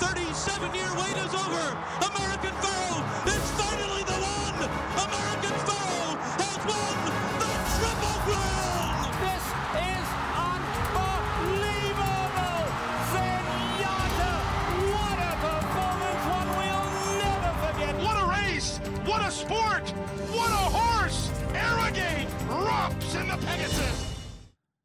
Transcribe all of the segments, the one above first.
37 year wait is over. American Pharoah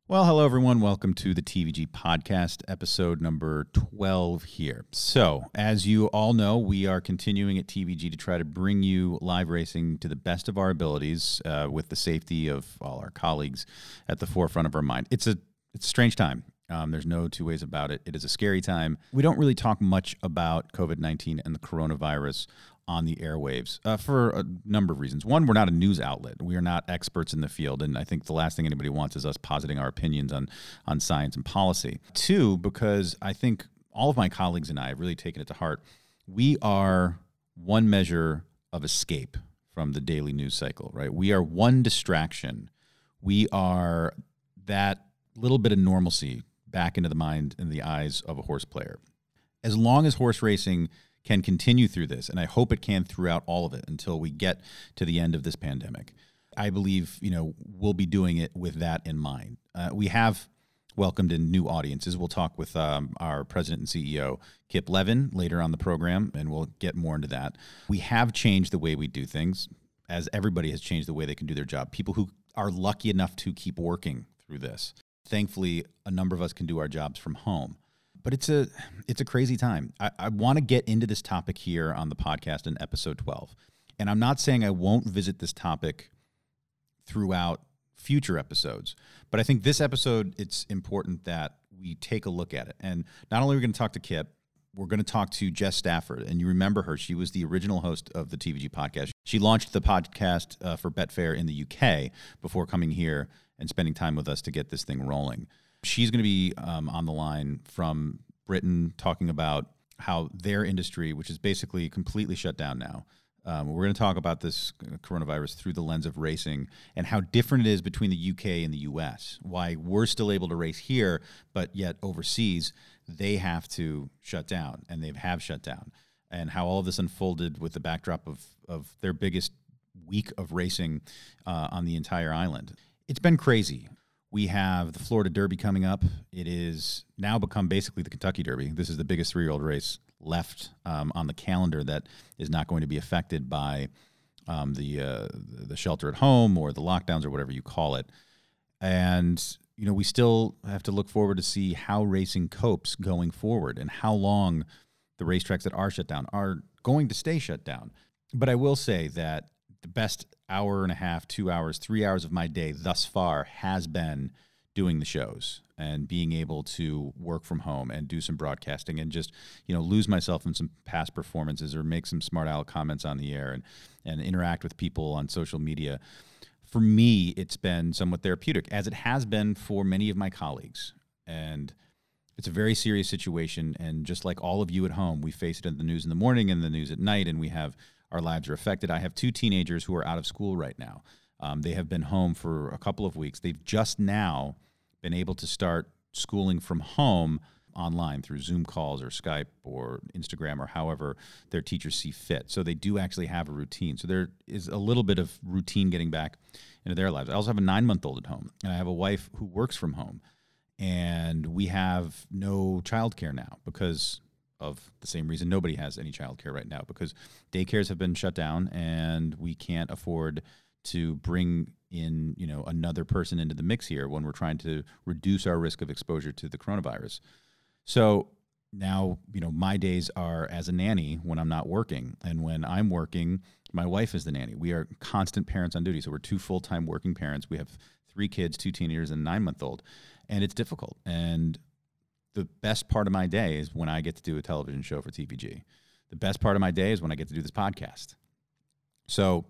Well, hello everyone. Welcome to the TVG podcast, episode number 12 here. So, as you all know, we are continuing at TVG to try to bring you live racing to the best of our abilities uh, with the safety of all our colleagues at the forefront of our mind. It's a it's a strange time. Um, there's no two ways about it. It is a scary time. We don't really talk much about COVID 19 and the coronavirus on the airwaves uh, for a number of reasons. One, we're not a news outlet. We are not experts in the field, and I think the last thing anybody wants is us positing our opinions on on science and policy. Two, because I think all of my colleagues and I have really taken it to heart. We are one measure of escape from the daily news cycle, right? We are one distraction. We are that little bit of normalcy back into the mind and the eyes of a horse player. As long as horse racing can continue through this, and I hope it can throughout all of it until we get to the end of this pandemic. I believe you know we'll be doing it with that in mind. Uh, we have welcomed in new audiences. We'll talk with um, our president and CEO Kip Levin later on the program, and we'll get more into that. We have changed the way we do things, as everybody has changed the way they can do their job. People who are lucky enough to keep working through this. Thankfully, a number of us can do our jobs from home but it's a it's a crazy time. I, I want to get into this topic here on the podcast in episode 12. And I'm not saying I won't visit this topic throughout future episodes, but I think this episode it's important that we take a look at it. And not only are we going to talk to Kip, we're going to talk to Jess Stafford. And you remember her. She was the original host of the TVG podcast. She launched the podcast uh, for Betfair in the UK before coming here and spending time with us to get this thing rolling. She's going to be um, on the line from Britain talking about how their industry, which is basically completely shut down now, um, we're going to talk about this coronavirus through the lens of racing and how different it is between the UK and the US. Why we're still able to race here, but yet overseas they have to shut down and they have shut down. And how all of this unfolded with the backdrop of, of their biggest week of racing uh, on the entire island. It's been crazy. We have the Florida Derby coming up. It is now become basically the Kentucky Derby. This is the biggest three year old race left um, on the calendar that is not going to be affected by um, the uh, the shelter at home or the lockdowns or whatever you call it. And you know, we still have to look forward to see how racing copes going forward and how long the racetracks that are shut down are going to stay shut down. But I will say that the best hour and a half, two hours, three hours of my day thus far has been doing the shows and being able to work from home and do some broadcasting and just you know lose myself in some past performances or make some smart aleck comments on the air and and interact with people on social media. For me it's been somewhat therapeutic as it has been for many of my colleagues. And it's a very serious situation. And just like all of you at home we face it in the news in the morning and the news at night. And we have our lives are affected. I have two teenagers who are out of school right now. Um, they have been home for a couple of weeks. They've just now been able to start schooling from home online through Zoom calls or Skype or Instagram or however their teachers see fit. So they do actually have a routine. So there is a little bit of routine getting back into their lives. I also have a nine month old at home, and I have a wife who works from home. And we have no childcare now because of the same reason nobody has any childcare right now because daycares have been shut down and we can't afford to bring in you know another person into the mix here when we're trying to reduce our risk of exposure to the coronavirus. So now you know my days are as a nanny when I'm not working, and when I'm working, my wife is the nanny. We are constant parents on duty, so we're two full time working parents. We have three kids, two teenagers, and nine month old, and it's difficult. And the best part of my day is when I get to do a television show for TVG. The best part of my day is when I get to do this podcast. So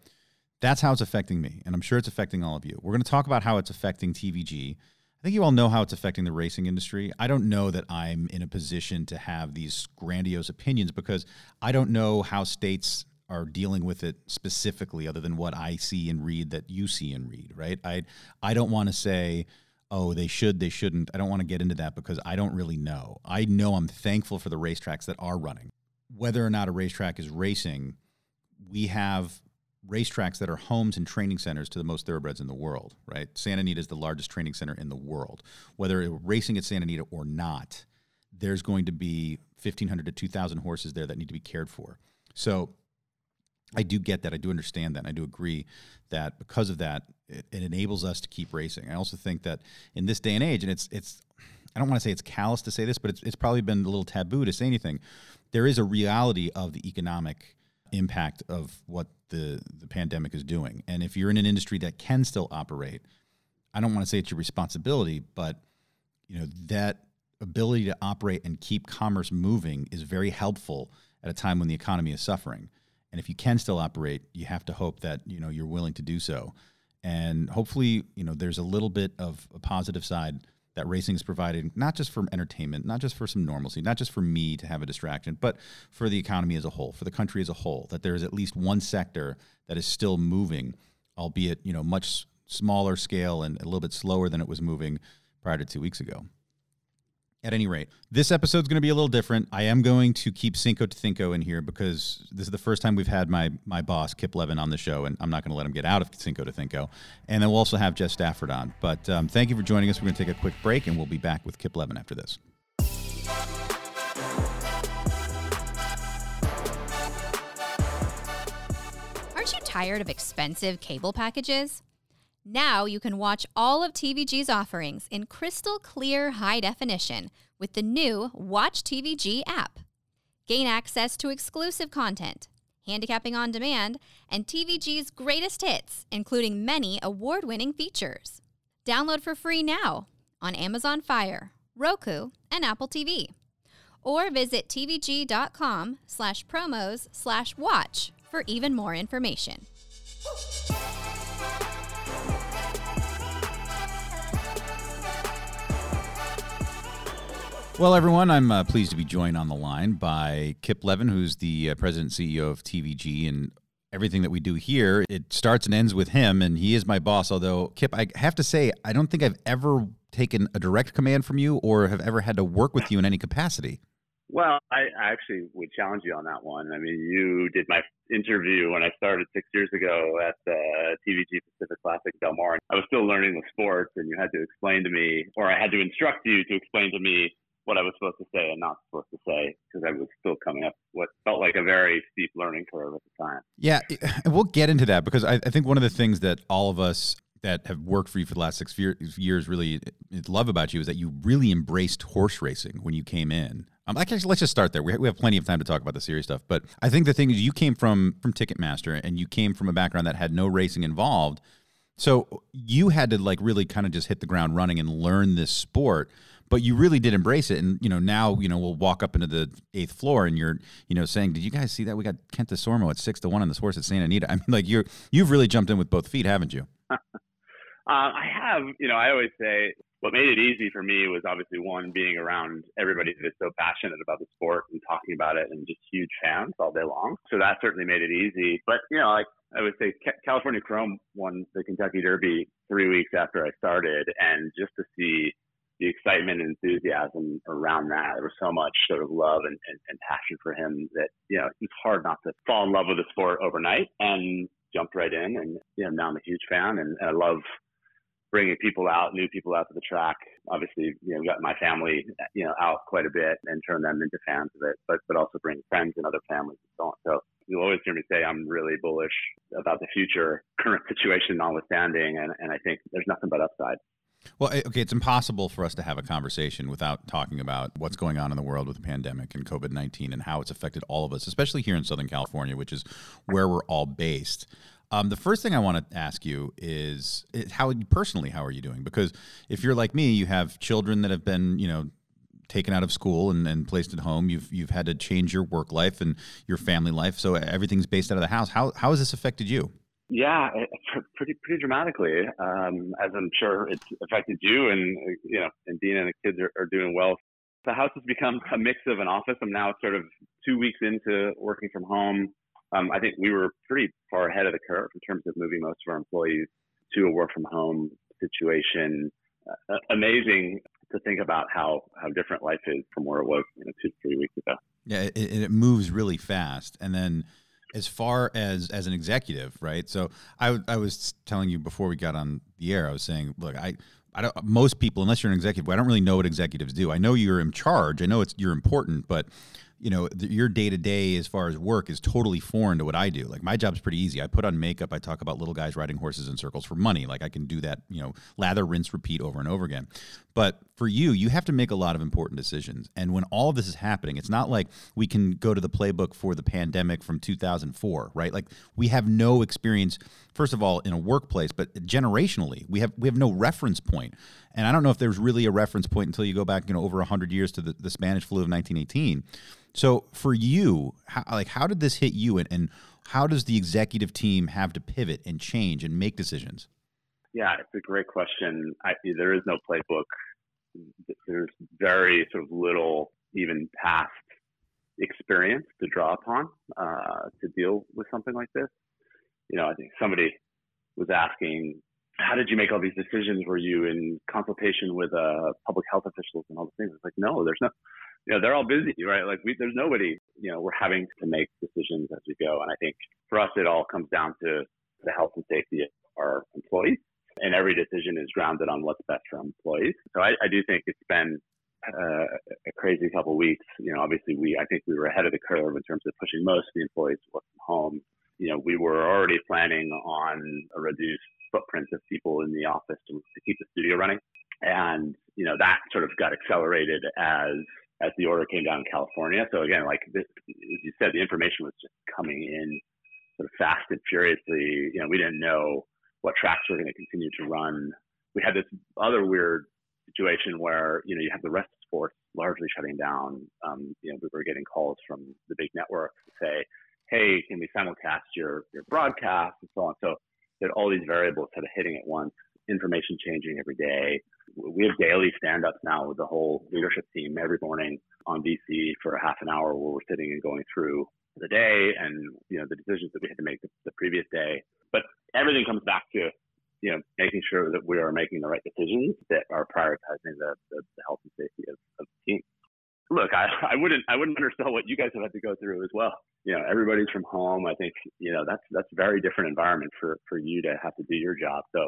that's how it's affecting me. And I'm sure it's affecting all of you. We're going to talk about how it's affecting TVG. I think you all know how it's affecting the racing industry. I don't know that I'm in a position to have these grandiose opinions because I don't know how states are dealing with it specifically other than what I see and read that you see and read, right? I I don't want to say oh, they should, they shouldn't. I don't want to get into that because I don't really know. I know I'm thankful for the racetracks that are running. Whether or not a racetrack is racing, we have racetracks that are homes and training centers to the most thoroughbreds in the world, right? Santa Anita is the largest training center in the world. Whether racing at Santa Anita or not, there's going to be 1,500 to 2,000 horses there that need to be cared for. So I do get that. I do understand that. And I do agree that because of that, it, it, enables us to keep racing. I also think that in this day and age, and it's it's I don't want to say it's callous to say this, but it's it's probably been a little taboo to say anything. There is a reality of the economic impact of what the the pandemic is doing, and if you're in an industry that can still operate, I don't want to say it's your responsibility, but you know that ability to operate and keep commerce moving is very helpful at a time when the economy is suffering. And if you can still operate, you have to hope that you know you're willing to do so. And hopefully, you know, there's a little bit of a positive side that racing is providing, not just for entertainment, not just for some normalcy, not just for me to have a distraction, but for the economy as a whole, for the country as a whole. That there is at least one sector that is still moving, albeit you know much smaller scale and a little bit slower than it was moving prior to two weeks ago. At any rate, this episode is going to be a little different. I am going to keep Cinco de Cinco in here because this is the first time we've had my my boss Kip Levin on the show, and I'm not going to let him get out of Cinco de Cinco. And then we'll also have Jess Stafford on. But um, thank you for joining us. We're going to take a quick break, and we'll be back with Kip Levin after this. Aren't you tired of expensive cable packages? Now you can watch all of TVG's offerings in crystal clear high definition with the new Watch TVG app. Gain access to exclusive content, handicapping on demand, and TVG's greatest hits, including many award winning features. Download for free now on Amazon Fire, Roku, and Apple TV. Or visit tvg.com slash promos slash watch for even more information. Well, everyone, I'm uh, pleased to be joined on the line by Kip Levin, who's the uh, president and CEO of TVG. And everything that we do here, it starts and ends with him. And he is my boss. Although, Kip, I have to say, I don't think I've ever taken a direct command from you or have ever had to work with you in any capacity. Well, I actually would challenge you on that one. I mean, you did my interview when I started six years ago at the TVG Pacific Classic Del Mar. I was still learning the sport, and you had to explain to me, or I had to instruct you to explain to me what I was supposed to say and not supposed to say because I was still coming up what felt like a very steep learning curve at the time. Yeah, we'll get into that because I, I think one of the things that all of us that have worked for you for the last six years really love about you is that you really embraced horse racing when you came in. Um, actually, let's just start there. We, we have plenty of time to talk about the serious stuff, but I think the thing is, you came from from Ticketmaster and you came from a background that had no racing involved, so you had to like really kind of just hit the ground running and learn this sport but you really did embrace it. And you know, now you know we'll walk up into the eighth floor, and you're you know saying, "Did you guys see that? We got Kent Desormeaux at six to one on this horse at Santa Anita." I mean, like you're you've really jumped in with both feet, haven't you? uh, I have. You know, I always say what made it easy for me was obviously one being around everybody that's so passionate about the sport and talking about it, and just huge fans all day long. So that certainly made it easy. But you know, like I would say California Chrome won the Kentucky Derby three weeks after I started, and just to see the excitement and enthusiasm around that. There was so much sort of love and, and, and passion for him that, you know, it's hard not to fall in love with the sport overnight and jumped right in. And, you know, now I'm a huge fan and, and I love bringing people out, new people out to the track. Obviously, you know, got my family, you know, out quite a bit and turn them into fans of it, but, but also bring friends and other families and so on. So you'll always hear me say I'm really bullish about the future, current situation notwithstanding. And, and I think there's nothing but upside. Well, okay, it's impossible for us to have a conversation without talking about what's going on in the world with the pandemic and COVID 19 and how it's affected all of us, especially here in Southern California, which is where we're all based. Um, the first thing I want to ask you is, is how personally, how are you doing? Because if you're like me, you have children that have been, you know, taken out of school and, and placed at home. You've you've had to change your work life and your family life, so everything's based out of the house. How how has this affected you? Yeah, pretty pretty dramatically, um, as I'm sure it's affected you, and you know, and Dean and the kids are, are doing well. The house has become a mix of an office. I'm now sort of two weeks into working from home. Um, I think we were pretty far ahead of the curve in terms of moving most of our employees to a work from home situation uh, amazing to think about how how different life is from where it was you know two three weeks ago. Yeah, it, it moves really fast, and then as far as as an executive, right? So I I was telling you before we got on the air, I was saying, look, I. I don't, most people, unless you're an executive, I don't really know what executives do. I know you're in charge. I know it's you're important, but you know, your day to day as far as work is totally foreign to what I do. Like my job's pretty easy. I put on makeup. I talk about little guys riding horses in circles for money. Like I can do that, you know, lather, rinse, repeat over and over again. But for you, you have to make a lot of important decisions. And when all of this is happening, it's not like we can go to the playbook for the pandemic from 2004, right? Like we have no experience, first of all, in a workplace, but generationally, we have we have no reference point. And I don't know if there's really a reference point until you go back, you know, over 100 years to the, the Spanish flu of 1918 so for you, how, like how did this hit you, and, and how does the executive team have to pivot and change and make decisions? Yeah, it's a great question. I, there is no playbook. There's very sort of little even past experience to draw upon uh, to deal with something like this. You know, I think somebody was asking, how did you make all these decisions? Were you in consultation with uh, public health officials and all the things? It's like, no, there's no, you know, they're all busy, right? Like we, there's nobody, you know, we're having to make decisions as we go. And I think for us, it all comes down to the health and safety of our employees. And every decision is grounded on what's best for employees. So I, I do think it's been uh, a crazy couple of weeks. You know, obviously we, I think we were ahead of the curve in terms of pushing most of the employees to work from home. You know, we were already planning on a reduced footprint of people in the office to, to keep the studio running. And, you know, that sort of got accelerated as as the order came down in California. So again, like this, as you said, the information was just coming in sort of fast and furiously. You know, we didn't know what tracks were going to continue to run. We had this other weird situation where you know you have the rest of sports largely shutting down. Um, you know, we were getting calls from the big networks to say, "Hey, can we simulcast your your broadcast?" and so on. So that all these variables kind of hitting at once, information changing every day we have daily stand-ups now with the whole leadership team every morning on DC for a half an hour where we're sitting and going through the day and you know the decisions that we had to make the, the previous day. But everything comes back to you know making sure that we are making the right decisions that are prioritizing the, the, the health and safety of, of the team. Look, I, I wouldn't I wouldn't understand what you guys have had to go through as well. You know, everybody's from home. I think you know that's that's a very different environment for for you to have to do your job. So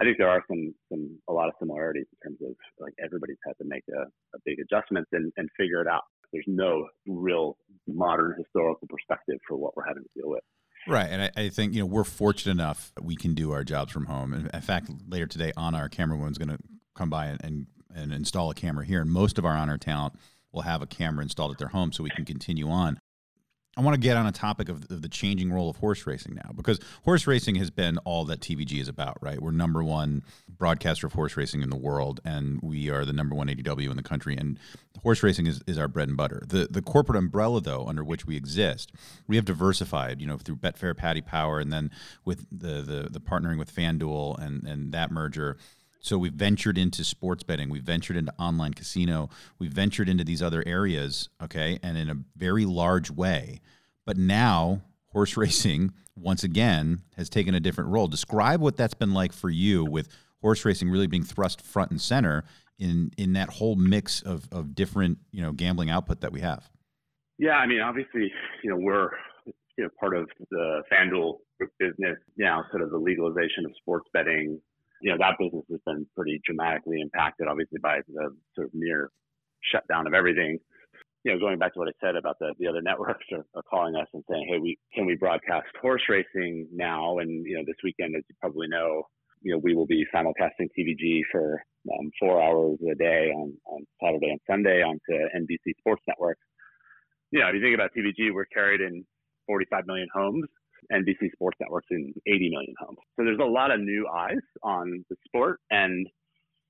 I think there are some some a lot of similarities in terms of like everybody's had to make a, a big adjustment and, and figure it out. There's no real modern historical perspective for what we're having to deal with. Right, and I, I, think you know we're fortunate enough we can do our jobs from home. In, in fact, later today, on our camerawoman's going to come by and, and, and install a camera here, and most of our on-air talent will have a camera installed at their home, so we can continue on. I want to get on a topic of, the changing role of horse racing now because horse racing has been all that TVG is about, right? We're number one broadcaster of horse racing in the world, and we are the number one ADW in the country. And horse racing is, is our bread and butter. The the corporate umbrella, though, under which we exist, we have diversified, you know, through Betfair, Paddy Power, and then with the the, the partnering with FanDuel and and that merger. So we've ventured into sports betting, we've ventured into online casino, we've ventured into these other areas, okay, and in a very large way. But now horse racing once again has taken a different role. Describe what that's been like for you with horse racing really being thrust front and center in in that whole mix of of different, you know, gambling output that we have. Yeah, I mean, obviously, you know, we're you know part of the FanDuel business now, sort of the legalization of sports betting you know, that business has been pretty dramatically impacted, obviously, by the sort of near shutdown of everything. You know, going back to what I said about the, the other networks are, are calling us and saying, hey, we can we broadcast horse racing now? And, you know, this weekend, as you probably know, you know, we will be simulcasting TVG for um, four hours a day on, on Saturday and Sunday onto NBC Sports Network. You know, if you think about TVG, we're carried in 45 million homes. NBC Sports Network's in 80 million homes. So there's a lot of new eyes on the sport. And,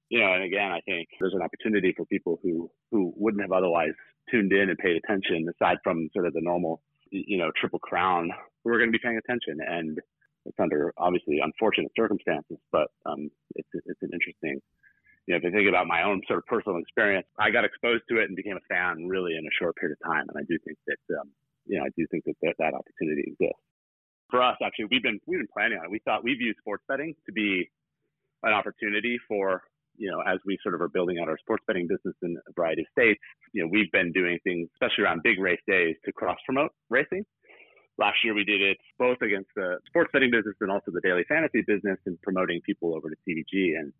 you know, and again, I think there's an opportunity for people who, who wouldn't have otherwise tuned in and paid attention aside from sort of the normal, you know, triple crown who are going to be paying attention. And it's under obviously unfortunate circumstances, but um, it's, it's an interesting, you know, if I think about my own sort of personal experience, I got exposed to it and became a fan really in a short period of time. And I do think that, um, you know, I do think that that, that opportunity exists for us, actually, we've been we've been planning on it. We thought we view sports betting to be an opportunity for you know, as we sort of are building out our sports betting business in a variety of states, you know, we've been doing things, especially around big race days, to cross promote racing. Last year we did it both against the sports betting business and also the daily fantasy business and promoting people over to TVG and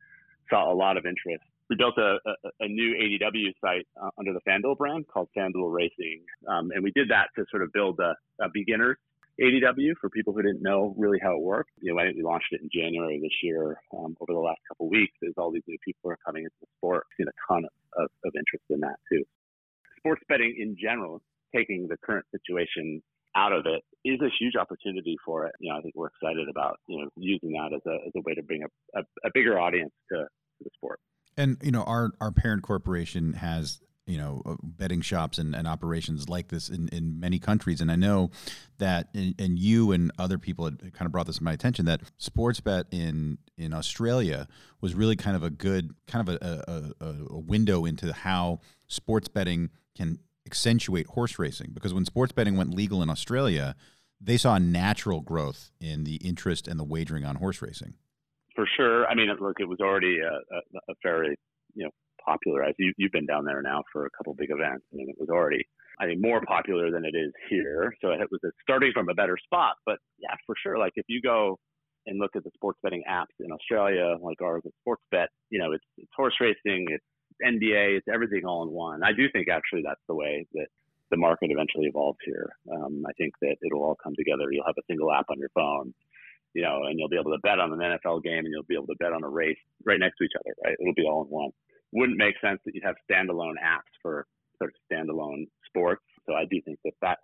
saw a lot of interest. We built a, a, a new ADW site uh, under the FanDuel brand called FanDuel Racing. Um, and we did that to sort of build a, a beginner's ADW for people who didn't know really how it worked. You know, I think we launched it in January this year. Um, over the last couple weeks, as all these new people are coming into the sport, seen a ton of, of, of interest in that too. Sports betting in general, taking the current situation out of it is a huge opportunity for it. You know, I think we're excited about you know using that as a as a way to bring a, a, a bigger audience to, to the sport. And you know, our our parent corporation has you know uh, betting shops and, and operations like this in, in many countries. And i know that and you and other people had kind of brought this to my attention that sports bet in in australia was really kind of a good kind of a, a, a window into how sports betting can accentuate horse racing. Because when sports betting went legal in australia they saw natural growth in the interest and the wagering on horse racing. For sure. I mean look it was already a, a, a very you know popularized. You, you've been down there now for a couple big events. I mean, it was already, I think, more popular than it is here. So it was starting from a better spot. But yeah, for sure. Like if you go and look at the sports betting apps in Australia, like ours at Sportsbet, you know, it's, it's horse racing, it's NBA, it's everything all in one. I do think actually that's the way that the market eventually evolves here. Um, I think that it'll all come together. You'll have a single app on your phone, you know, and you'll be able to bet on an NFL game and you'll be able to bet on a race right next to each other, right? It'll be all in one wouldn't make sense that you'd have standalone apps for sort of standalone sports. So I do think that that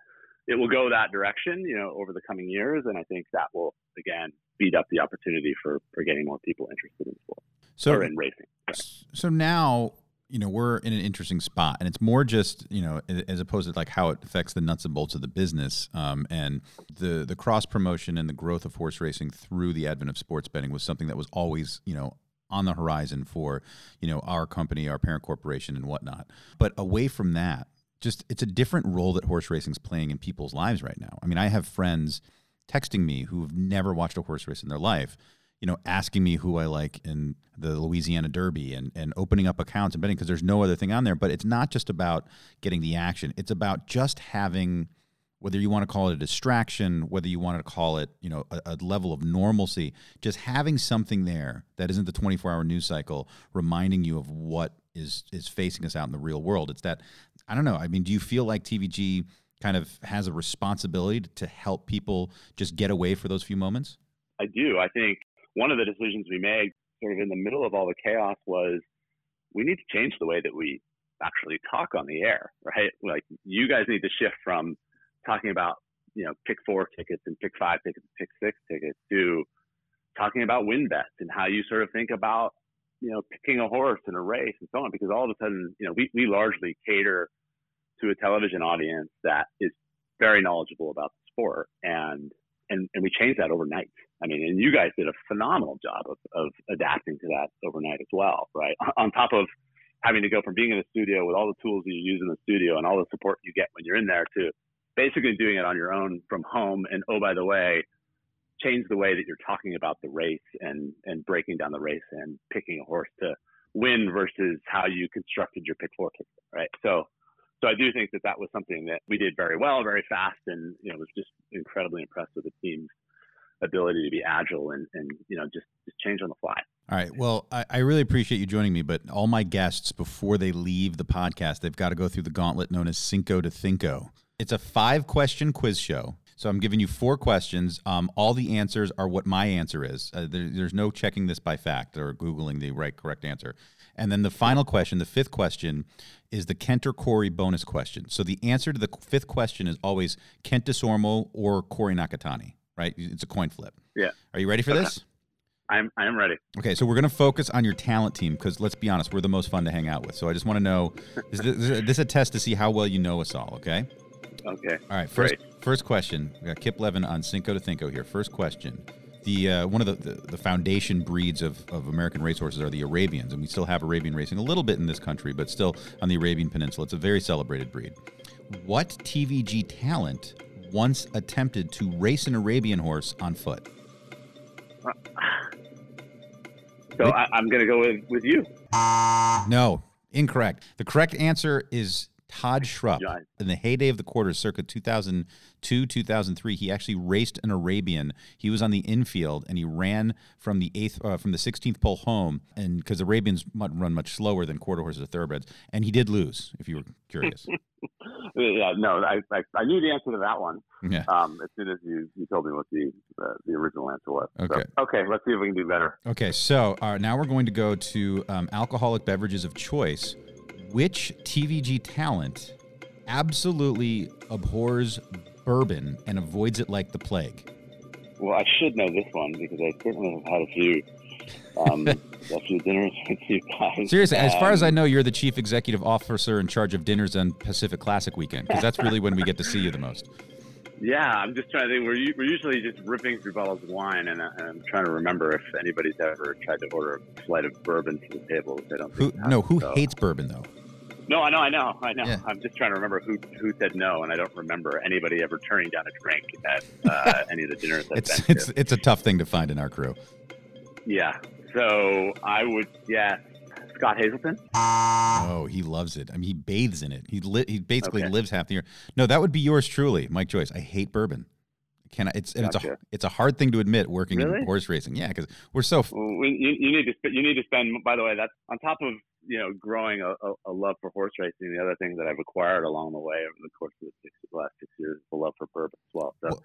it will go that direction, you know, over the coming years, and I think that will again speed up the opportunity for for getting more people interested in sport so, or in racing. So now you know we're in an interesting spot and it's more just you know as opposed to like how it affects the nuts and bolts of the business um, and the the cross promotion and the growth of horse racing through the advent of sports betting was something that was always you know on the horizon for you know our company, our parent corporation, and whatnot. But away from that, just it's a different role that horse racing is playing in people's lives right now. I mean, I have friends texting me who've never watched a horse race in their life, you know, asking me who I like in the Louisiana Derby and, and opening up accounts and betting because there's no other thing on there. But it's not just about getting the action, it's about just having whether you want to call it a distraction, whether you want to call it, you know, a, a, level of normalcy, just having something there that isn't the 24-hour news cycle reminding you of what is is facing us out in the real world. It's that I don't know. I mean, do you feel like TVG kind of has a responsibility to help people just get away for those few moments? I do. I think one of the decisions we made sort of in the middle of all the chaos was we need to change the way that we actually talk on the air, right? Like you guys need to shift from talking about you know pick four tickets and pick five tickets, and pick six tickets to talking about win bets and how you sort of think about you know picking a horse in a race and so on because all of a sudden you know we, we largely cater to a television audience that is very knowledgeable about the sport and and, and we changed that overnight. I mean, and you guys did a phenomenal job of, of adapting to that overnight as well, right? On top of having to go from being in the studio with all the tools that you use in the studio and all the support you get when you're in there to basically doing it on your own from home. And oh, by the way, change the way that you're talking about the race and and breaking down the race and picking a horse to win versus how you constructed your pick four ticket, right? So, so I do think that that was something that we did very well, very fast, and you know was just incredibly impressed with the team's ability to be agile and and you know just just change on the fly. All right. Well, I, I, really appreciate you joining me, but all my guests before they leave the podcast, they've got to go through the gauntlet known as Cinco de Cinco. It's a five question quiz show. So I'm giving you four questions. Um, all the answers are what my answer is. Uh, there, there's no checking this by fact or Googling the right correct answer. And then the final question, the fifth question, is the Kent or Corey bonus question. So the answer to the fifth question is always Kent Desormeaux or Corey Nakatani, right? It's a coin flip. Yeah. Are you ready for okay. this? I'm I'm ready. Okay, so we're gonna focus on your talent team because let's be honest, we're the most fun to hang out with. So I just want to know, is this, is this a test to see how well you know us all? Okay. Okay. All right. First, Great. first question. We got Kip Levin on Cinco de Cinco here. First question. The uh, one of the, the, the, foundation breeds of, of American racehorses are the Arabians, and we still have Arabian racing a little bit in this country, but still on the Arabian Peninsula. It's a very celebrated breed. What TVG talent once attempted to race an Arabian horse on foot? So I, I'm going to go with, with you. No, incorrect. The correct answer is Todd Schrupp. In the heyday of the quarters, circa 2002, 2003, he actually raced an Arabian. He was on the infield and he ran from the eighth, uh, from the 16th pole home, and because Arabians run much slower than quarter horses or thoroughbreds, and he did lose. If you were curious, Yeah, no, I, I, I knew the answer to that one yeah. um, as soon as you, you told me what the uh, the original answer was. So, Okay. okay, let's see if we can do better. Okay, so uh, now we're going to go to um, alcoholic beverages of choice. Which TVG talent absolutely abhors bourbon and avoids it like the plague? Well, I should know this one because I certainly have had a few um, a few dinners with you guys. Seriously, as far as I Um, know, you're the chief executive officer in charge of dinners on Pacific Classic weekend because that's really when we get to see you the most. Yeah, I'm just trying to think. We're, we're usually just ripping through bottles of wine, and, uh, and I'm trying to remember if anybody's ever tried to order a flight of bourbon to the table. I don't Who? think No, who so- hates bourbon though? No, I know, I know, I know. Yeah. I'm just trying to remember who who said no, and I don't remember anybody ever turning down a drink at uh, any of the dinners I've It's been it's to. it's a tough thing to find in our crew. Yeah, so I would yeah, Scott Hazelton. Oh, he loves it. I mean, he bathes in it. He li- he basically Okay. lives half the year. No, that would be yours truly, Mike Joyce. I hate bourbon. Can I? It's and it's a it's a hard thing to admit working in horse racing. Yeah, because we're so f- Well, we, you, you need to sp- you need to spend. By the way, that's on top of you know growing a, a, a love for horse racing. The other thing that I've acquired along the way over the course of the, six, the last six years is a love for bourbon as well. So.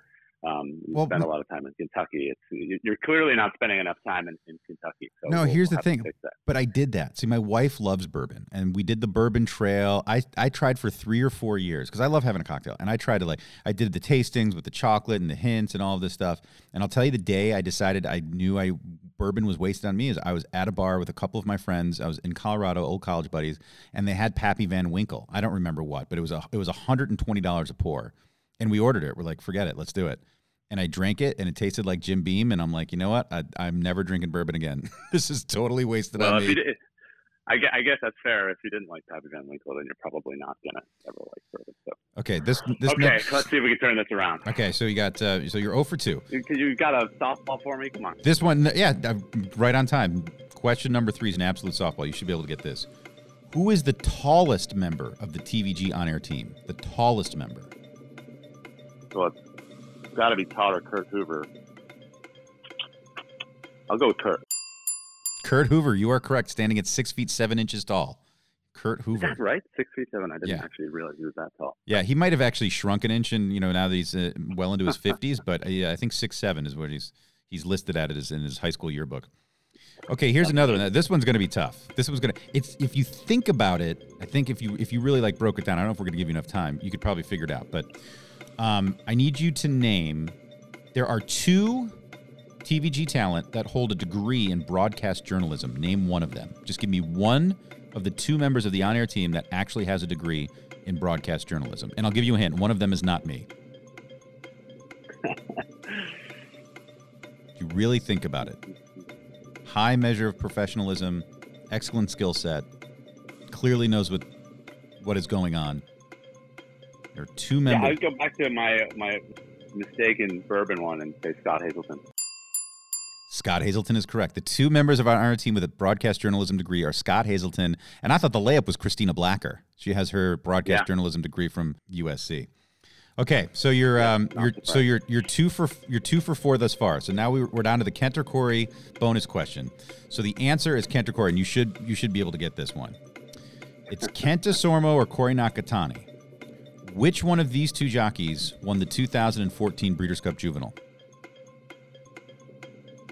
Um, you well, spend a lot of time in Kentucky. It's you- you're clearly not spending enough time in, in Kentucky. So No, we'll- here's the thing. But I did that. See, my wife loves bourbon, and we did the bourbon trail. I I tried for three or four years because I love having a cocktail, and I tried to like I did the tastings with the chocolate and the hints and all of this stuff. And I'll tell you, the day I decided I knew I bourbon was wasted on me is I was at a bar with a couple of my friends. I was in Colorado, old college buddies, and they had Pappy Van Winkle. I don't remember what, but it was a it was hundred and twenty dollars a pour, and we ordered it. We're like, forget it, let's do it. And I drank it, and it tasted like Jim Beam. And I'm like, you know what? I, I'm never drinking bourbon again. this is totally wasted Well, on me. did, I, gue- I guess that's fair. If you didn't like Pappy Van Winkle, then you're probably not gonna ever like bourbon. So. Okay, this this Okay, ne- let's see if we can turn this around. okay. So you got uh, so you're 0 for two. You, you got a softball for me? Come on. This one, yeah, right on time. Question number three is an absolute softball. You should be able to get this. Who is the tallest member of the TVG on-air team? The tallest member. Well, it's got to be Todd or Kurt Hoover. I'll go with Kurt. Kurt Hoover. You are correct. Standing at six feet seven inches tall. Kurt Is Hoover. that right? Six feet seven. I didn't Yeah. actually realize he was that tall. Yeah, he might have actually shrunk an inch, and you know now that he's uh, well into his fifties. But uh, yeah, I think six seven is what he's he's listed at it as in his high school yearbook. Okay, here's another one. This one's going to be tough. This one's going to. It's if you think about it. I think if you if you really like broke it down. I don't know if we're going to give you enough time. You could probably figure it out. But um, I need you to name. There are two TVG talent that hold a degree in broadcast journalism. Name one of them. Just give me one of the two members of the on-air team that actually has a degree in broadcast journalism. And I'll give you a hint. One of them is not me. you really think about it. High measure of professionalism, excellent skill set, clearly knows what what is going on. There are two Yeah, members. I'd go back to my my mistaken bourbon one and say Scott Hazelton. Scott Hazelton is correct. The two members of our on-air team with a broadcast journalism degree are Scott Hazelton, and I thought the layup was Christina Blacker. She has her broadcast Yeah. journalism degree from USC. Okay, so you're um, you're so you're you're two for you're two for four thus far. So now we, we're down to the Kent or Corey bonus question. So the answer is Kent or Corey, and you should you should be able to get this one. It's Kent Desormeaux or Corey Nakatani. Which one of these two jockeys won the 2014 Breeders' Cup Juvenile?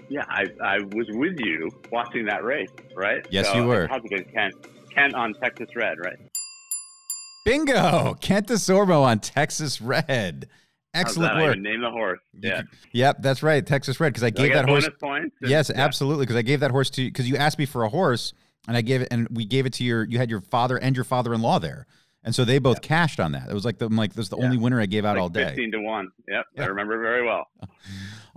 Yeah, I, I was with you watching that race, right? Yes, So you were. It has to Kent. Kent on Texas Red, right? Bingo! Kent Desormeaux on Texas Red. Excellent? I work. name the horse. Yeah. Yep, that's right. Texas Red. Because I I gave get that horse. points? Yes, Yeah. absolutely. Because I gave that horse to you. because you asked me for a horse, and I gave it, and we gave it to your. You had your father and your father-in-law there, And so they both cashed on that. It was like the, I'm like, this the Yeah. only winner I gave out like all day. 15 to 1. Yep. Yeah. I remember very well.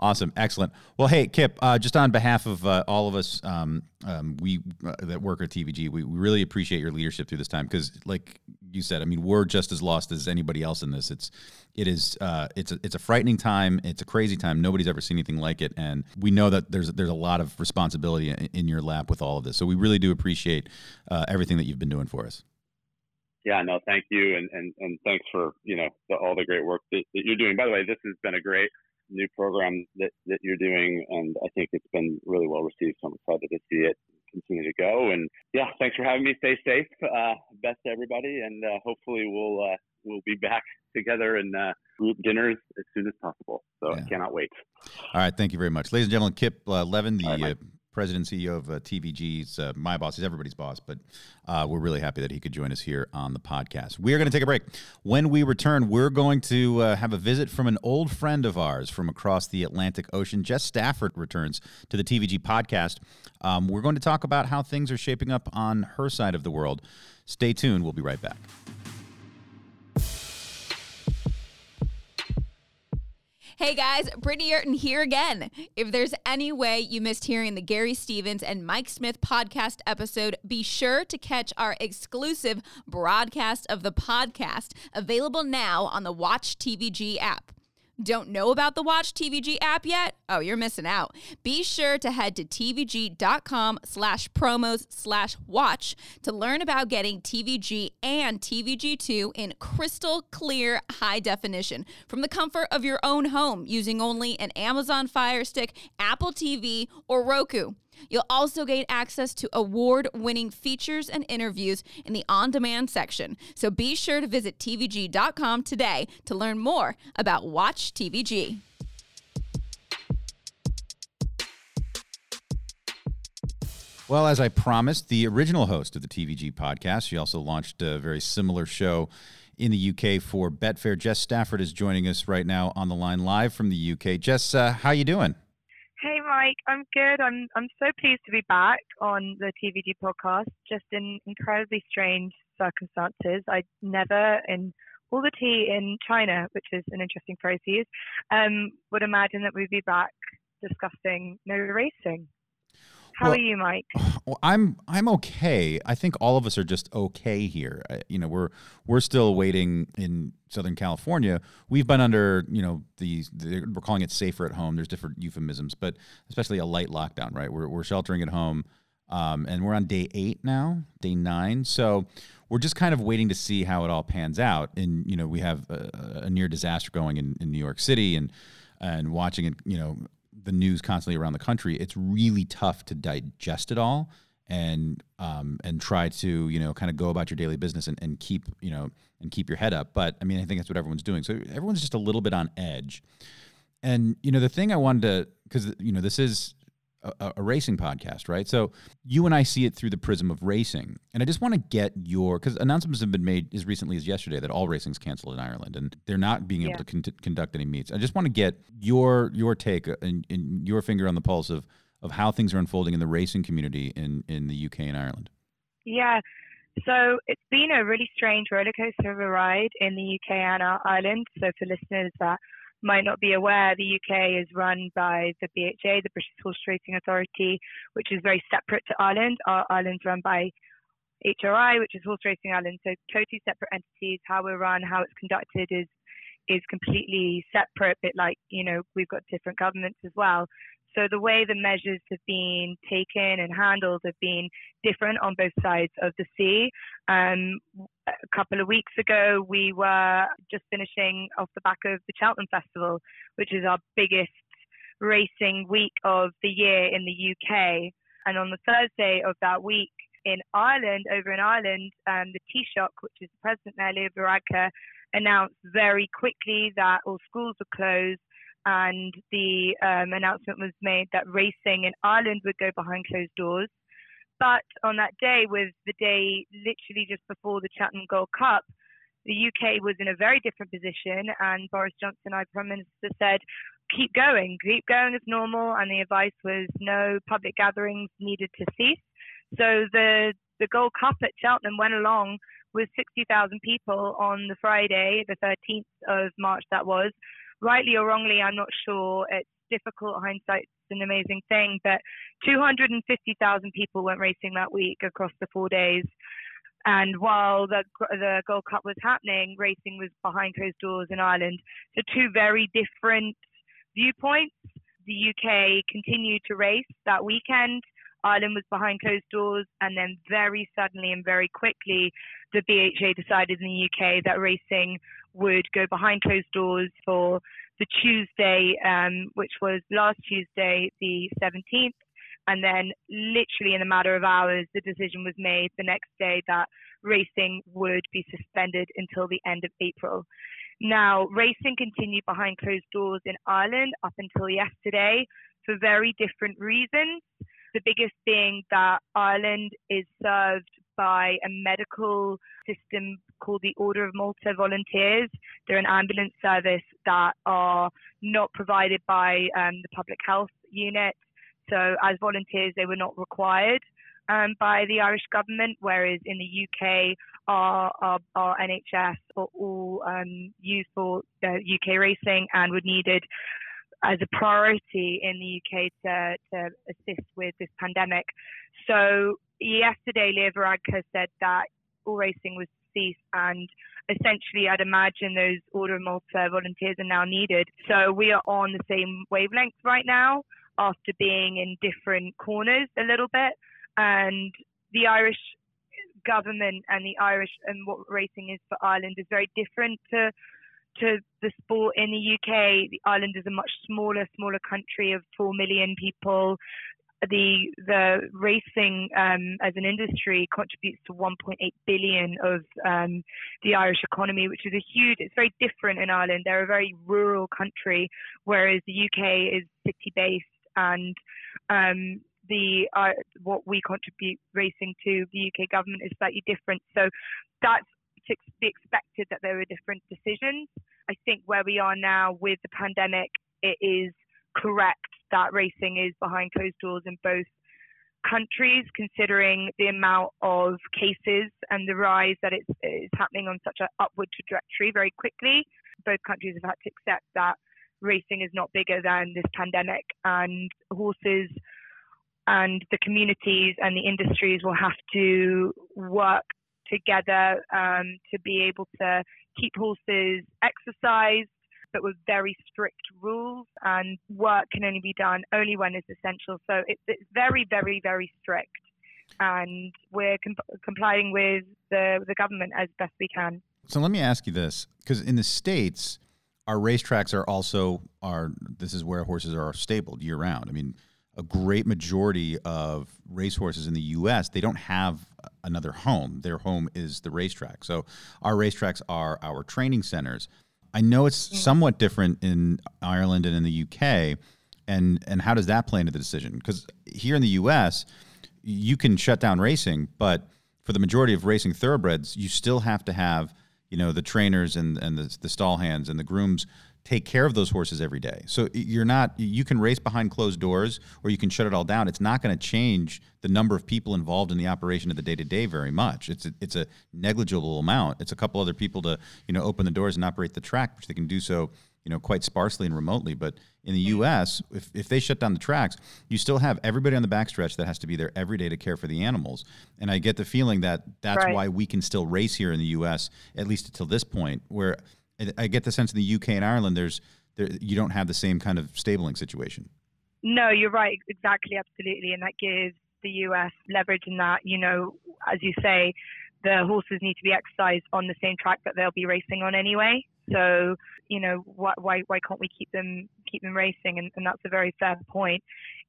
Awesome, excellent. Well, hey, Kip, uh, just on behalf of uh, all of us, um, um, we uh, that work at TVG, we, we really appreciate your leadership through this time because, like you said, I mean, we're just as lost as anybody else in this. It's it is uh, it's a, it's a frightening time. It's a crazy time. Nobody's ever seen anything like it, and we know that there's there's a lot of responsibility in, in your lap with all of this. So we really do appreciate uh, everything that you've been doing for us. Yeah, no, thank you. And, and, and thanks for, you know, the, all the great work that, that you're doing. By the way, this has been a great new program that, that you're doing. And I think it's been really well received. So I'm excited to see it continue to go. And yeah, thanks for having me. Stay safe. Uh, best to everybody. And uh, hopefully we'll, uh, we'll be back together and uh, group dinners as soon as possible. So Yeah. I cannot wait. All right, thank you very much, ladies and gentlemen. Kip uh, Levin, the President CEO of uh, TVG's uh, my boss. He's everybody's boss, but uh, we're really happy that he could join us here on the podcast. We are going to take a break. When we return, we're going to uh, have a visit from an old friend of ours from across the Atlantic Ocean. Jess Stafford returns to the TVG podcast. Um, we're going to talk about how things are shaping up on her side of the world. Stay tuned. We'll be right back. Hey guys, Britney Eurton here again. If there's any way you missed hearing the Gary Stevens and Mike Smith podcast episode, be sure to catch our exclusive broadcast of the podcast available now on the Watch TVG app. Don't know about the Watch TVG app yet? Oh, you're missing out. Be sure to head to tvg.com slash promos slash watch to learn about getting TVG and TVG2 in crystal clear high definition from the comfort of your own home using only an Amazon Fire Stick, Apple TV, or Roku. You'll also gain access to award winning features and interviews in the on demand section. So be sure to visit TVG.com today to learn more about Watch TVG. Well, as I promised, the original host of the TVG podcast, she also launched a very similar show in the UK for Betfair. Jess Stafford is joining us right now on the line live from the UK. Jess, uh, how you doing? Mike, I'm good. I'm I'm so pleased to be back on the TVG podcast. Just in incredibly strange circumstances. I never in all the tea in China, which is an interesting phrase to use, um, would imagine that we'd be back discussing no racing. How Well- are you, Mike? Well, I'm I'm okay. I think all of us are just okay here. Uh, you know, we're we're still waiting in Southern California. We've been under, you know, these the, we're calling it safer at home. There's different euphemisms, but especially a light lockdown, right? We're we're sheltering at home, um, and we're on day eight now, day nine. So we're just kind of waiting to see how it all pans out. And you know, we have a, a near disaster going in, in New York City, and and watching it, you know, the news constantly around the country, it's really tough to digest it all and um, and try to you know kind of go about your daily business and, and keep you know and keep your head up. But I mean, I think that's what everyone's doing. So everyone's just a little bit on edge. And you know, the thing I wanted to because you know this is a, a racing podcast, right? So you and I see it through the prism of racing, and I just want to get your because announcements have been made as recently as yesterday that all racing's canceled in Ireland, and they're not being able Yeah. to con- conduct any meets. I just want to get your your take and, and your finger on the pulse of of how things are unfolding in the racing community in in the UK and Ireland. Yeah. So it's been a really strange roller coaster of a ride in the UK and our Ireland. So for listeners that might not be aware, the UK is run by the BHA, the British Horse Racing Authority, which is very separate to Ireland. Our Ireland's run by HRI, which is Horse Racing Ireland. So totally separate entities. How we're run, how it's conducted is is completely separate. Bit like you know we've got different governments as well. So the way the measures have been taken and handled have been different on both sides of the sea. Um, a couple of weeks ago, we were just finishing off the back of the Cheltenham Festival, which is our biggest racing week of the year in the UK. And on the Thursday of that week in Ireland, over in Ireland, um, the Taoiseach, which is the president there, Leo Varadkar, announced very quickly that all schools were closed and the um, announcement was made that racing in Ireland would go behind closed doors. But on that day, was the day literally just before the Cheltenham Gold Cup, the UK was in a very different position, and Boris Johnson, our Prime Minister, said, keep going, keep going as normal, and the advice was no public gatherings needed to cease. So the the Gold Cup at Cheltenham went along with 60,000 people on the Friday, the 13th of March, that was. Rightly or wrongly, I'm not sure. It's difficult. Hindsight's an amazing thing, but 250,000 people went racing that week across the four days. And while the the Gold Cup was happening, racing was behind closed doors in Ireland. So two very different viewpoints. The UK continued to race that weekend. Ireland was behind closed doors, and then very suddenly and very quickly, the BHA decided in the UK that racing would go behind closed doors for the Tuesday, um, which was last Tuesday, the 17th. And then, literally in a matter of hours, the decision was made the next day that racing would be suspended until the end of April. Now, racing continued behind closed doors in Ireland up until yesterday for very different reasons. The biggest being that Ireland is served by a medical system called the Order of Malta Volunteers. They're an ambulance service that are not provided by um, the public health unit. So, as volunteers, they were not required um, by the Irish government, whereas in the UK, our, our, our NHS are all um, used for uh, UK racing and were needed as a priority in the UK to, to assist with this pandemic. So yesterday, Leo Varadkar said that all racing was ceased and essentially I'd imagine those Order of Malta volunteers are now needed. So we are on the same wavelength right now after being in different corners a little bit. And the Irish government and the Irish and what racing is for Ireland is very different to to the sport in the UK. The Ireland is a much smaller, smaller country of four million people. The the racing um, as an industry contributes to 1.8 billion of um, the Irish economy, which is a huge. It's very different in Ireland. They're a very rural country, whereas the UK is city based and um, the uh, what we contribute racing to the UK government is slightly different. So that's to be expected that there are different decisions. I think where we are now with the pandemic, it is correct that racing is behind closed doors in both countries, considering the amount of cases and the rise that it's, it's happening on such an upward trajectory very quickly. Both countries have had to accept that racing is not bigger than this pandemic, and horses and the communities and the industries will have to work together um, to be able to keep horses exercised, but with very strict rules. And work can only be done only when it's essential. So it's, it's very, very, very strict. And we're comp- complying with the, the government as best we can. So let me ask you this, because in the states, our racetracks are also are. This is where horses are stabled year round. I mean, a great majority of racehorses in the U.S. they don't have another home. Their home is the racetrack. So our racetracks are our training centers. I know it's somewhat different in Ireland and in the UK, and and how does that play into the decision? Because here in the U.S. you can shut down racing, but for the majority of racing thoroughbreds, you still have to have you know the trainers and and the, the stall hands and the grooms take care of those horses every day. So you're not you can race behind closed doors or you can shut it all down. It's not going to change the number of people involved in the operation of the day to day very much. It's a, it's a negligible amount. It's a couple other people to you know open the doors and operate the track, which they can do so you know quite sparsely and remotely. But in the U.S., if, if they shut down the tracks, you still have everybody on the backstretch that has to be there every day to care for the animals. And I get the feeling that that's right. why we can still race here in the U.S. at least until this point, where I get the sense in the UK and Ireland, there's there, you don't have the same kind of stabling situation. No, you're right. Exactly, absolutely, and that gives the US leverage in that. You know, as you say, the horses need to be exercised on the same track that they'll be racing on anyway. So, you know, why why, why can't we keep them keep them racing? And, and that's a very fair point.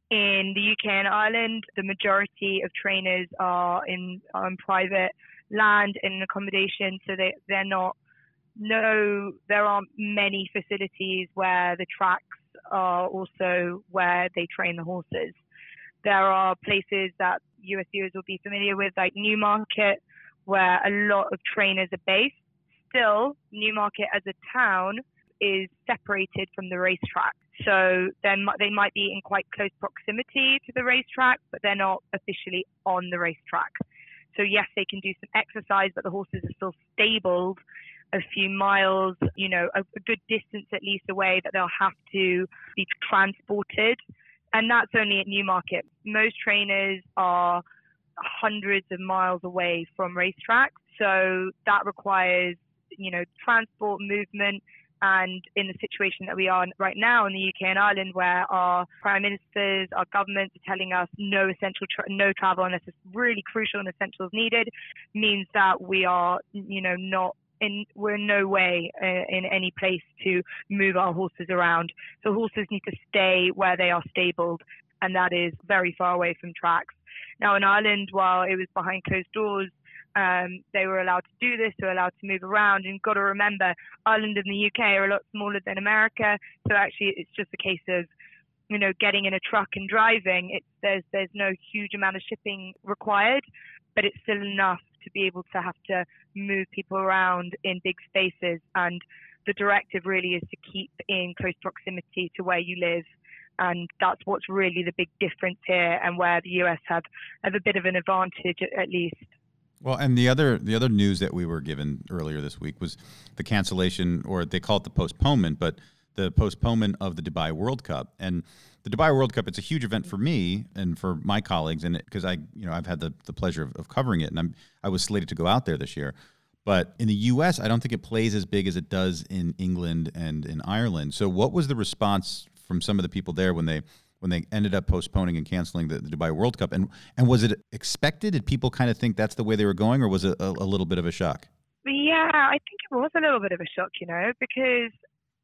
In the UK and Ireland, the majority of trainers are in on private land and accommodation, so they they're not no, there aren't many facilities where the tracks are also where they train the horses. There are places that US viewers will be familiar with, like Newmarket, where a lot of trainers are based. Still, Newmarket as a town is separated from the racetrack. So then they might be in quite close proximity to the racetrack, but they're not officially on the racetrack. So yes, they can do some exercise, but the horses are still stabled a few miles, you know, a, a good distance at least away that they'll have to be transported. And that's only at Newmarket. Most trainers are hundreds of miles away from racetracks. So that requires, you know, transport, movement, and in the situation that we are right now in the UK and Ireland, where our prime ministers, our governments are telling us no essential, tra- no travel unless it's really crucial and essential is needed, means that we are, you know, not in we're no way uh, in any place to move our horses around. So horses need to stay where they are stabled, and that is very far away from tracks. Now in Ireland, while it was behind closed doors, um, they were allowed to do this, they were allowed to move around. And got to remember, Ireland and the UK are a lot smaller than America, so actually it's just a case of you know getting in a truck and driving. There's there's no huge amount of shipping required, but it's still enough to be able to have to move people around in big spaces. And the directive really is to keep in close proximity to where you live. And that's what's really the big difference here, and where the US have, have a bit of an advantage at least. Well, and the other the other news that we were given earlier this week was the cancellation, or they call it the postponement, but the postponement of the Dubai World Cup. And the Dubai World Cup, it's a huge event for me and for my colleagues, and because I, you know, I've had the, the pleasure of, of covering it, and I'm I was slated to go out there this year. But in the U.S., I don't think it plays as big as it does in England and in Ireland. So, what was the response from some of the people there when they when they ended up postponing and canceling the, the, Dubai World Cup. And and was it expected? Did people kind of think that's the way they were going, or was it a, a little bit of a shock? Yeah, I think it was a little bit of a shock, you know, because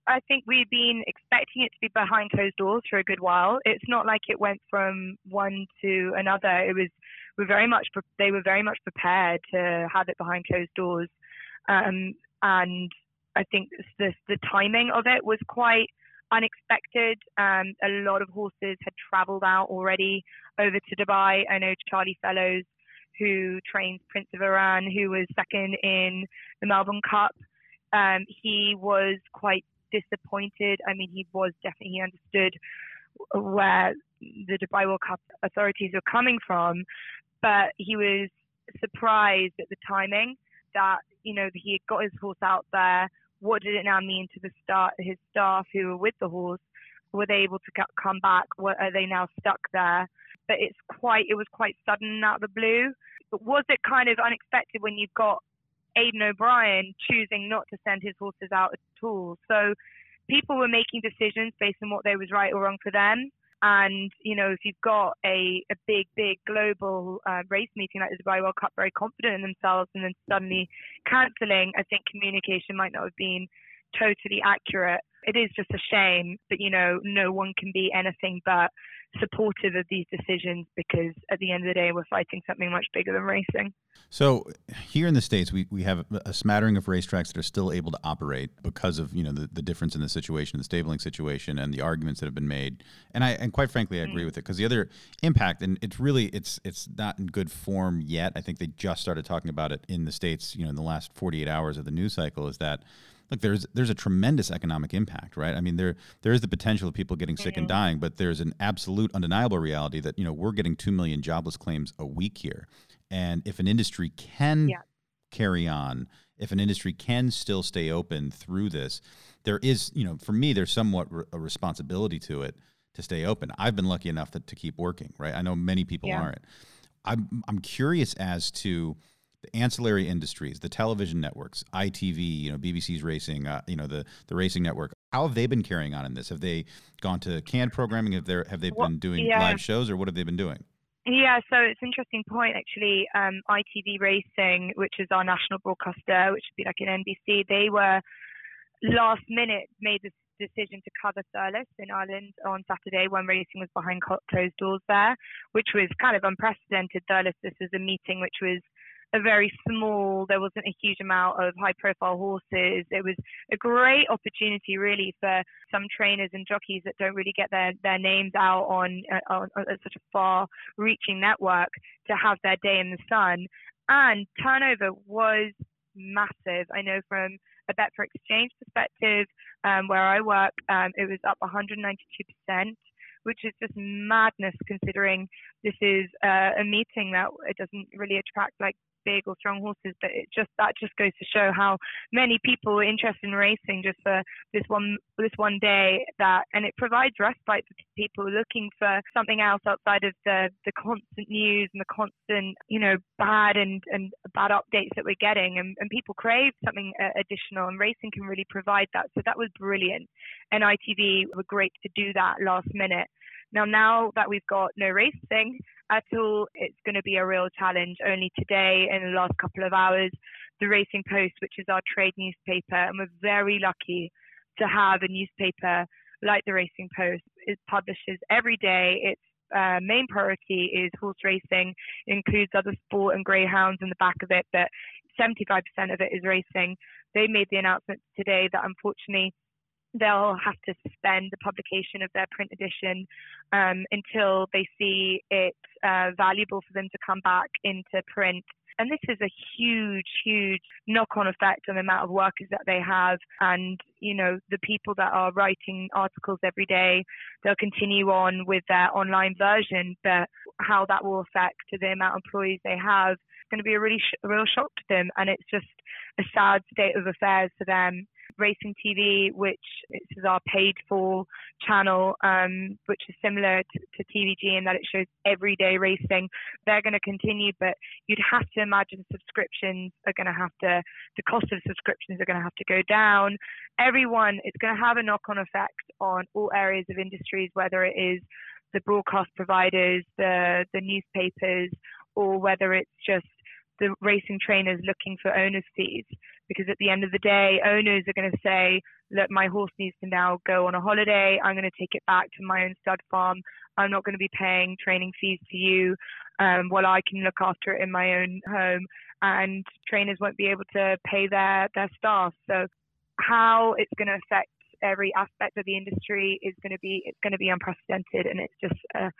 I think we've been expecting it to be behind closed doors for a good while. It's not like it went from one to another. It was we very much they were very much prepared to have it behind closed doors, um, and I think the the timing of it was quite unexpected. Um, a lot of horses had travelled out already over to Dubai. I know Charlie Fellowes, who trains Prince of Arran, who was second in the Melbourne Cup. Um, he was quite disappointed. I mean, he was definitely he understood where the Dubai World Cup authorities were coming from, but he was surprised at the timing that you know he had got his horse out there what did it now mean to the start his staff who were with the horse? Were they able to come back? What, are they now stuck there? But it's quite it was quite sudden out of the blue. But was it kind of unexpected when you've got Aidan O'Brien choosing not to send his horses out at all? So people were making decisions based on what they was right or wrong for them. And, you know, if you've got a, a big, big global uh, race meeting like the Dubai World Cup, very confident in themselves, and then suddenly cancelling, I think communication might not have been totally accurate. It is just a shame, but, you know, no one can be anything but supportive of these decisions because at the end of the day, we're fighting something much bigger than racing. So here in the states, we, we have a smattering of racetracks that are still able to operate because of you know the, the difference in the situation, the stabling situation, and the arguments that have been made. And I and quite frankly, I agree mm. with it because the other impact, and it's really it's it's not in good form yet. I think they just started talking about it in the states, you know, in the last 48 hours of the news cycle. Is that look there's there's a tremendous economic impact right i mean there there is the potential of people getting sick mm-hmm. and dying but there's an absolute undeniable reality that you know we're getting 2 million jobless claims a week here and if an industry can yeah. carry on, if an industry can still stay open through this, there is, you know, for me, there's somewhat re- a responsibility to it to stay open. I've been lucky enough to, to keep working, right? I know many people yeah. aren't. I'm, I'm curious as to the ancillary industries, the television networks, ITV, you know, BBC's racing, uh, you know, the, the racing network. How have they been carrying on in this? Have they gone to canned programming? Have they, have they well, been doing yeah. live shows or what have they been doing? Yeah, so it's an interesting point actually. Um, ITV Racing, which is our national broadcaster, which would be like an NBC, they were last minute made the decision to cover Thurles in Ireland on Saturday when racing was behind closed doors there, which was kind of unprecedented. Thurles, this is a meeting which was a very small, there wasn't a huge amount of high profile horses. It was a great opportunity, really, for some trainers and jockeys that don't really get their, their names out on, uh, on, on such a far reaching network to have their day in the sun. And turnover was massive. I know from a Betfair Exchange perspective, um, where I work, um, it was up 192%, which is just madness considering this is uh, a meeting that it doesn't really attract like big or strong horses, but it just that just goes to show how many people are interested in racing just for this one this one day that and it provides respite for people looking for something else outside of the the constant news and the constant you know bad and and bad updates that we're getting. And, and people crave something uh, additional and racing can really provide that. So that was brilliant. And ITV were great to do that last minute. Now, now that we've got no racing at all, it's going to be a real challenge. Only today, in the last couple of hours, the Racing Post, which is our trade newspaper, and we're very lucky to have a newspaper like the Racing Post. It publishes every day. Its uh, main priority is horse racing. It includes other sport and greyhounds in the back of it, but 75% of it is racing. They made the announcement today that unfortunately they'll have to suspend the publication of their print edition um, until they see it uh, valuable for them to come back into print. And this is a huge, huge knock on effect on the amount of workers that they have. And, you know, the people that are writing articles every day, they'll continue on with their online version, but how that will affect the amount of employees they have is going to be a really sh- real shock to them. And it's just a sad state of affairs for them. Racing TV, which is our paid for channel, um, which is similar to, to, TVG in that it shows everyday racing. They're going to continue, but you'd have to imagine subscriptions are going to have to, the cost of subscriptions are going to have to go down. Everyone, it's going to have a knock on effect on all areas of industries, whether it is the broadcast providers, the, the newspapers, or whether it's just the racing trainers looking for owners fees because at the end of the day owners are going to say look my horse needs to now go on a holiday. I'm going to take it back to my own stud farm. I'm not going to be paying training fees to you um, while i can look after it in my own home and trainers won't be able to pay their their staff. So how it's going to affect every aspect of the industry is going to be it's going to be unprecedented and it's just an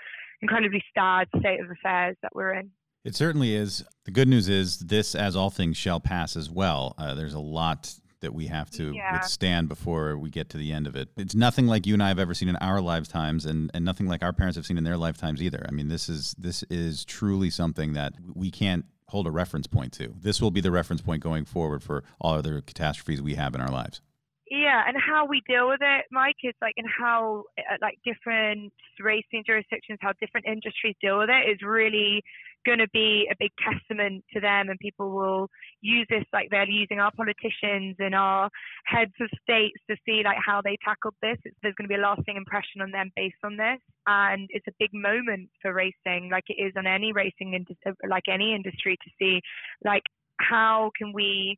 incredibly sad state of affairs that we're in it certainly is. The good news is this, as all things, shall pass as well. Uh, there's a lot that we have to yeah. withstand before we get to the end of it. It's nothing like you and I have ever seen in our lifetimes, and, and nothing like our parents have seen in their lifetimes either. I mean, this is this is truly something that we can't hold a reference point to. This will be the reference point going forward for all other catastrophes we have in our lives. Yeah, and how we deal with it, Mike, is like, and how uh, like different racing jurisdictions, how different industries deal with it is really going to be a big testament to them and people will use this like they're using our politicians and our heads of states to see like how they tackled this. It's, there's going to be a lasting impression on them based on this and it's a big moment for racing. Like it is on any racing industry like any industry to see like how can we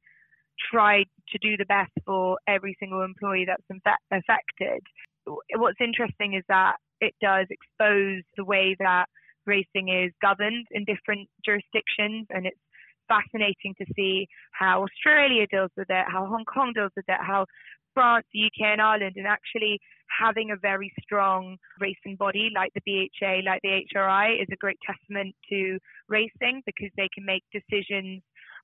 try to do the best for every single employee that's affected. What's interesting is that it does expose the way that racing is governed in different jurisdictions, and it's fascinating to see how Australia deals with it, how Hong Kong deals with it, how France, the UK, and Ireland, and actually having a very strong racing body like the BHA, like the HRI, is a great testament to racing because they can make decisions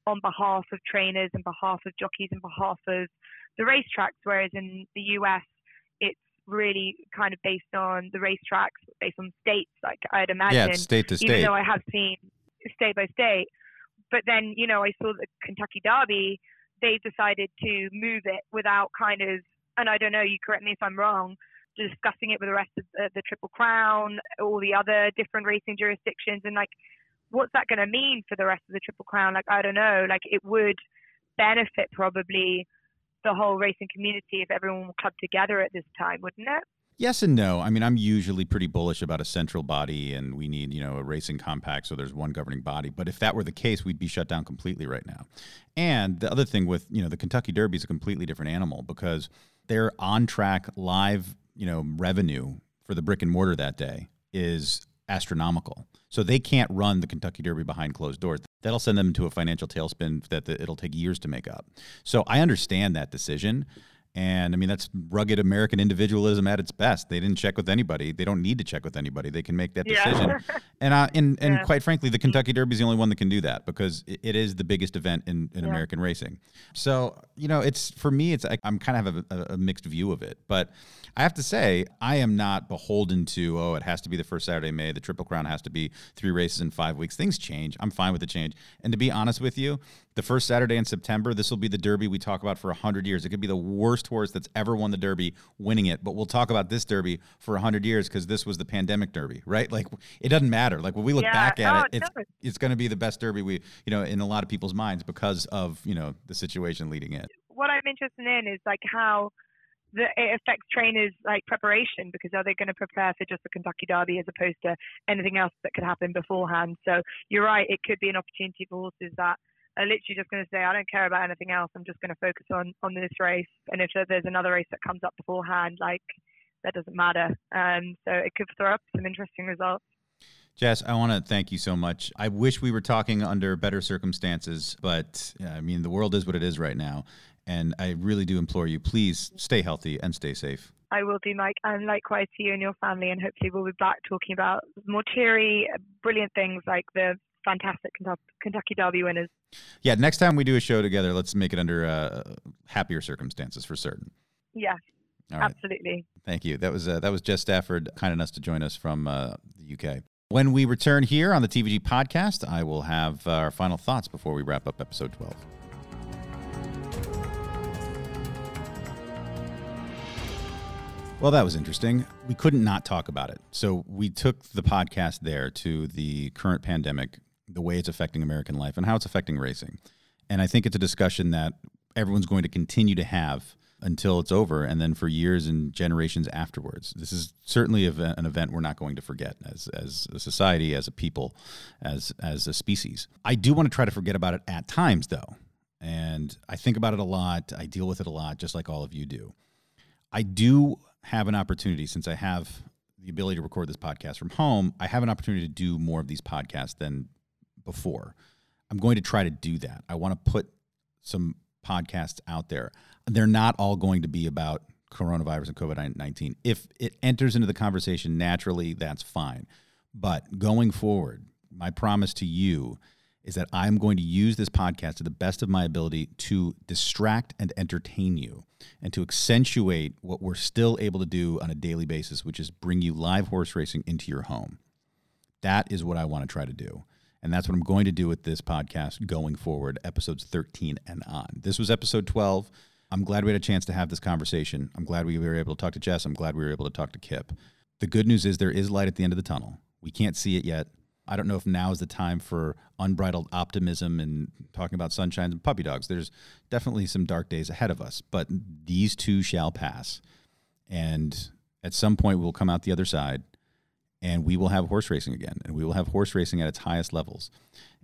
on behalf of trainers and behalf of jockeys and behalf of the racetracks, whereas in the US, really kind of based on the racetracks, based on states, like I'd imagine. Yeah, state to state. Even though I have seen state by state. But then, you know, I saw the Kentucky Derby, they decided to move it without kind of, and I don't know, you correct me if I'm wrong, discussing it with the rest of the, the Triple Crown, all the other different racing jurisdictions, and like, what's that going to mean for the rest of the Triple Crown? Like, I don't know. Like, it would benefit probably the whole racing community if everyone would club together at this time, wouldn't it? Yes and no. I mean, I'm usually pretty bullish about a central body, and we need, you know, a racing compact, so there's one governing body. But if that were the case, we'd be shut down completely right now. And the other thing with, you know, the Kentucky Derby is a completely different animal because their on track live, you know, revenue for the brick and mortar that day is astronomical. So they can't run the Kentucky Derby behind closed doors. That'll send them into a financial tailspin that it'll take years to make up. So I understand that decision. And I mean, that's rugged American individualism at its best. They didn't check with anybody. They don't need to check with anybody. They can make that Yeah. decision. and uh, and, and Yeah. quite frankly, the Kentucky Derby is the only one that can do that because it, it is the biggest event in, in Yeah. American racing. So, you know, it's for me, it's I- I'm kind of have a, a mixed view of it. But I have to say, I am not beholden to, oh, it has to be the first Saturday May. The Triple Crown has to be three races in five weeks. Things change. I'm fine with the change. And to be honest with you, the first Saturday in September, this will be the Derby we talk about for 100 years. It could be the worst horse that's ever won the Derby winning it, but we'll talk about this Derby for 100 years because this was the pandemic Derby, right? Like, it doesn't matter. Like, when we look Yeah. back at Oh, it, it it's, it's going to be the best Derby we, you know, in a lot of people's minds because of, you know, the situation leading in. what I'm interested in is like how the, it affects trainers like preparation because are they going to prepare for just the Kentucky Derby as opposed to anything else that could happen beforehand? So you're right, it could be an opportunity for horses that are literally just going to say, I don't care about anything else. I'm just going to focus on on this race. And if there's another race that comes up beforehand, like that doesn't matter. Um, so it could throw up some interesting results. Jess, I want to thank you so much. I wish we were talking under better circumstances, but yeah, I mean, the world is what it is right now. And I really do implore you, please stay healthy and stay safe. I will do, Mike, and likewise to you and your family. And hopefully, we'll be back talking about more cheery, brilliant things like the fantastic Kentucky, Kentucky Derby winners. Yeah, next time we do a show together, let's make it under uh, happier circumstances for certain. Yeah. Right. absolutely. Thank you. That was uh, that was Jess Stafford, kind enough to join us from uh, the UK. When we return here on the TVG podcast, I will have uh, our final thoughts before we wrap up episode 12. Well, that was interesting. We couldn't not talk about it. So we took the podcast there to the current pandemic, the way it's affecting American life, and how it's affecting racing. And I think it's a discussion that everyone's going to continue to have until it's over and then for years and generations afterwards. This is certainly an event we're not going to forget as, as a society, as a people, as, as a species. I do want to try to forget about it at times, though. And I think about it a lot. I deal with it a lot, just like all of you do. I do have an opportunity since I have the ability to record this podcast from home. I have an opportunity to do more of these podcasts than before. I'm going to try to do that. I want to put some podcasts out there. They're not all going to be about coronavirus and COVID 19. If it enters into the conversation naturally, that's fine. But going forward, my promise to you is that I'm going to use this podcast to the best of my ability to distract and entertain you and to accentuate what we're still able to do on a daily basis, which is bring you live horse racing into your home. That is what I want to try to do. And that's what I'm going to do with this podcast going forward, episodes 13 and on. This was episode 12. I'm glad we had a chance to have this conversation. I'm glad we were able to talk to Jess. I'm glad we were able to talk to Kip. The good news is there is light at the end of the tunnel. We can't see it yet. I don't know if now is the time for unbridled optimism and talking about sunshines and puppy dogs. There's definitely some dark days ahead of us, but these two shall pass. And at some point, we'll come out the other side and we will have horse racing again and we will have horse racing at its highest levels.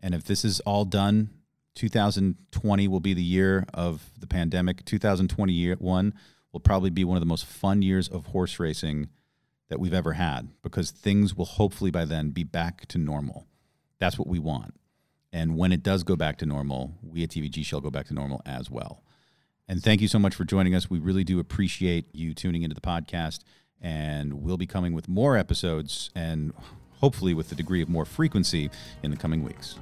And if this is all done, 2020 will be the year of the pandemic. 2021 will probably be one of the most fun years of horse racing that we've ever had because things will hopefully by then be back to normal. That's what we want. And when it does go back to normal, we at TVG shall go back to normal as well. And thank you so much for joining us. We really do appreciate you tuning into the podcast. And we'll be coming with more episodes and hopefully with a degree of more frequency in the coming weeks.